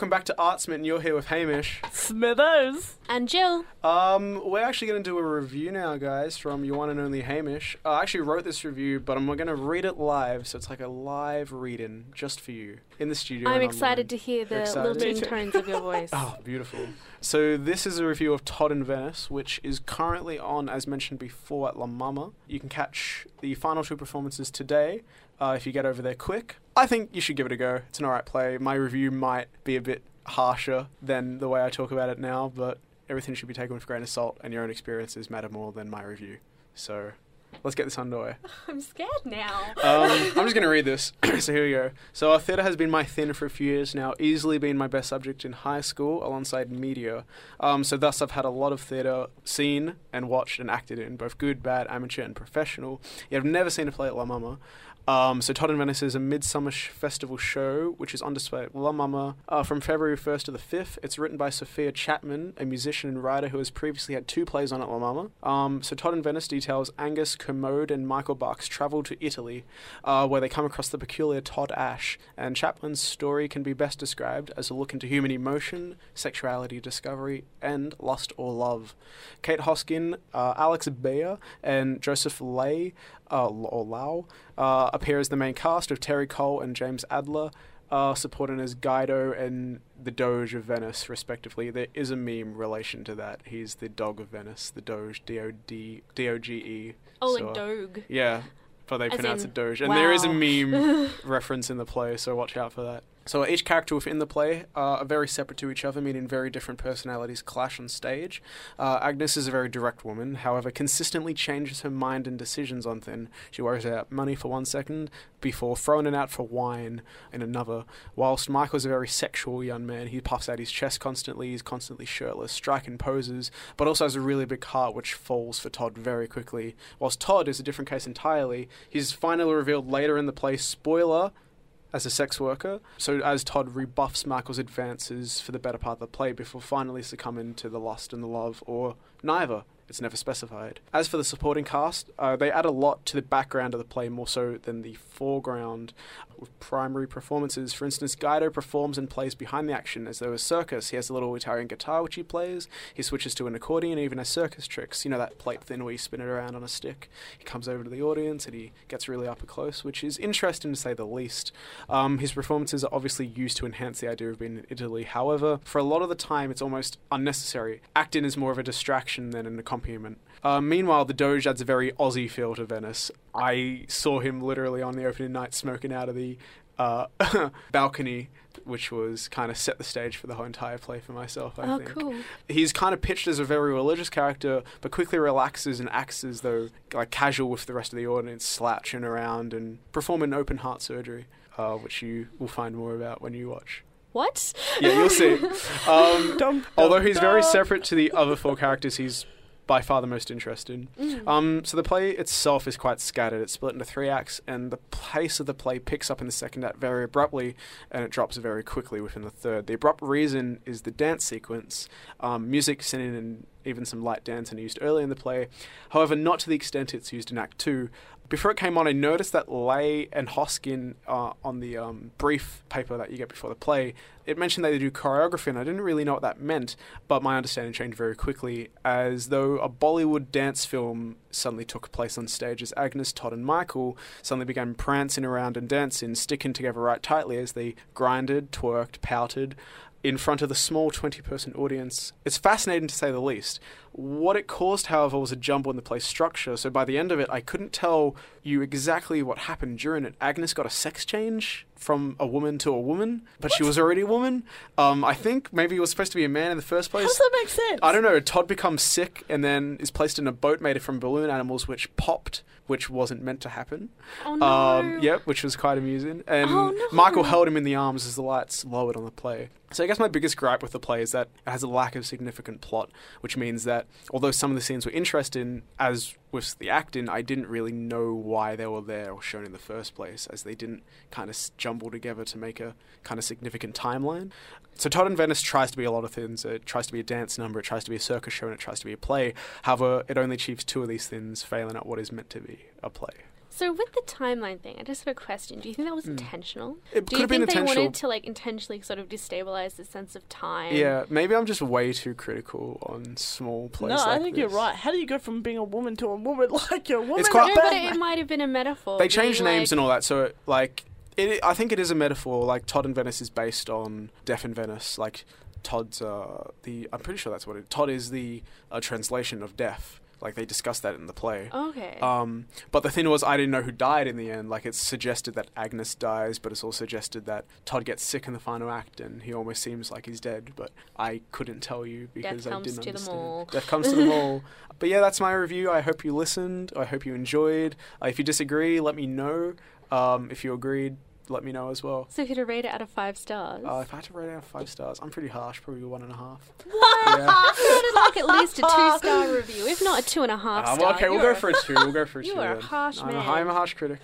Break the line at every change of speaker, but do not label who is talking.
welcome back to Artsman. You're here with Hamish.
Smithers.
And Jill.
Um, we're actually going to do a review now, guys, from your one and only Hamish. Uh, I actually wrote this review, but I'm going to read it live, so it's like a live reading just for you in the studio.
I'm excited
online.
to hear the
excited?
lilting tones of your voice.
Oh, beautiful. So this is a review of Todd in Venice, which is currently on, as mentioned before, at La Mama. You can catch the final two performances today uh, if you get over there quick. I think you should give it a go. It's an alright play. My review might be a bit harsher than the way I talk about it now, but everything should be taken with a grain of salt, and your own experiences matter more than my review. So let's get this underway.
I'm scared now.
Um, I'm just going to read this. so here we go. So, our theatre has been my thing for a few years now, easily been my best subject in high school alongside media. Um, so, thus, I've had a lot of theatre seen and watched and acted in, both good, bad, amateur, and professional. Yet, I've never seen a play at La Mama. Um, so Todd in Venice is a Midsumma sh- festival show which is on display at La Mama uh, from February 1st to the 5th. It's written by Sofia Chapman, a musician and writer who has previously had two plays on at La Mama. Um, so Todd in Venice details Angus Kermode and Michael Bark's travel to Italy, uh, where they come across the peculiar Todd Ash. And Chapman's story can be best described as a look into human emotion, sexuality, discovery, and lust or love. Kate Hosking, uh, Alex Beyer, and Joseph Lay uh, or Lau uh, appear as the main cast of Terry Cole and James Adler. Uh, supporting as Guido and the Doge of Venice, respectively. There is a meme relation to that. He's the dog of Venice, the Doge, D O D D O G E.
Oh,
So,
like Doge.
Yeah, but they
As
pronounce
in,
it Doge. And there is a meme reference in the play, so watch out for that. So each character within the play uh, are very separate to each other, meaning very different personalities clash on stage. Uh, Agnes is a very direct woman, however, consistently changes her mind and decisions on things. She worries about money for one second before throwing it out for wine in another. Whilst Michael's a very sexual young man, he puffs out his chest constantly, he's constantly shirtless, striking poses, but also has a really big heart which falls for Todd very quickly. Whilst Todd is a different case entirely, he's finally revealed later in the play, spoiler, as a sex worker. So as Todd rebuffs Michael's advances for the better part of the play before finally succumbing to the lust and the love, or neither. It's never specified. As for the supporting cast, uh, they add a lot to the background of the play more so than the foreground with primary performances. For instance, Guido performs and plays behind the action as though a circus. He has a little Italian guitar which he plays. He switches to an accordion, even has circus tricks. You know that plate thing where you spin it around on a stick. He comes over to the audience and he gets really up close, which is interesting to say the least. Um, his performances are obviously used to enhance the idea of being in Italy. However, for a lot of the time, it's almost unnecessary. Acting is more of a distraction than an accompaniment. Uh, meanwhile, the Doge adds a very Aussie feel to Venice. I saw him literally on the opening night smoking out of the uh, balcony, which was kind of set the stage for the whole entire play for myself. I
oh,
think
cool.
he's kind of pitched as a very religious character, but quickly relaxes and acts as though like casual with the rest of the audience, slouching around and performing open heart surgery, uh, which you will find more about when you watch.
What?
Yeah, you'll see. Um,
Dum,
although
dum,
he's very separate to the other four characters, he's by far the most interesting.
Mm.
Um, so the play itself is quite scattered. It's split into three acts, and the pace of the play picks up in the second act very abruptly, and it drops very quickly within the third. The abrupt reason is the dance sequence. Um, music, singing, and even some light dancing used early in the play. However, not to the extent it's used in Act Two. Before it came on, I noticed that Lay and Hosking uh, on the um, brief paper that you get before the play, it mentioned that they do choreography, and I didn't really know what that meant, but my understanding changed very quickly, as though a Bollywood dance film suddenly took place on stage as Agnes, Todd, and Michael suddenly began prancing around and dancing, sticking together right tightly as they grinded, twerked, pouted in front of the small 20 person audience. It's fascinating to say the least. What it caused, however, was a jumble in the play's structure, so by the end of it, I couldn't tell you exactly what happened during it. Agnes got a sex change from a woman to a woman, but she was already a woman. Um, I think maybe he was supposed to be a man in the first
How
place.
does that make sense?
I don't know. Todd becomes sick and then is placed in a boat made from balloon animals, which popped, which wasn't meant to happen.
Oh no.
Um, yep, which was quite amusing. And
Oh, no.
Michael held him in the arms as the lights lowered on the play. So I guess my biggest gripe with the play is that it has a lack of significant plot, which means that although some of the scenes were interesting, as with the acting, I didn't really know why they were there or shown in the first place, as they didn't kind of jumble together to make a kind of significant timeline. So Todd in Venice tries to be a lot of things. It tries to be a dance number, it tries to be a circus show, and it tries to be a play. However, it only achieves two of these things, failing at what is meant to be a play.
So with the timeline thing, I just have a question. Do you think that was intentional?
It
Do
could
you
have been
think they wanted to like intentionally sort of destabilize the sense of time?
Yeah, maybe I'm just way too critical on small plays.
no, I
like
think you're right. How do you go from being a woman to a woman like you're a woman?
It's quite-
No,
a
but it might have been a metaphor.
They changed names
like,
and all that, so like, it, I think it is a metaphor. Like Todd in Venice is based on Death in Venice. Like Todd's uh, the I'm pretty sure that's what it. Todd is the uh, translation of death. Like they discussed that in the play.
Okay.
Um, but the thing was, I didn't know who died in the end. Like, it's suggested that Agnes dies, but it's also suggested that Todd gets sick in the final act, and he almost seems like he's dead. But I couldn't tell you because I
comes
didn't
to them
understand.
all.
Death comes to them all. But yeah, that's my review. I hope you listened. I hope you enjoyed. Uh, if you disagree, let me know. Um, if you agreed, let me know as well.
so if you had to rate it out of five stars,
Uh, if I had to rate it out of five stars, I'm pretty harsh, probably one and a half.
what?
yeah.
I would like at least a two star review, if not a two and a half
Uh,
star.
well, okay, we'll go for a two. We'll go for a
you
two.
are a harsh man.
I'm a harsh critic.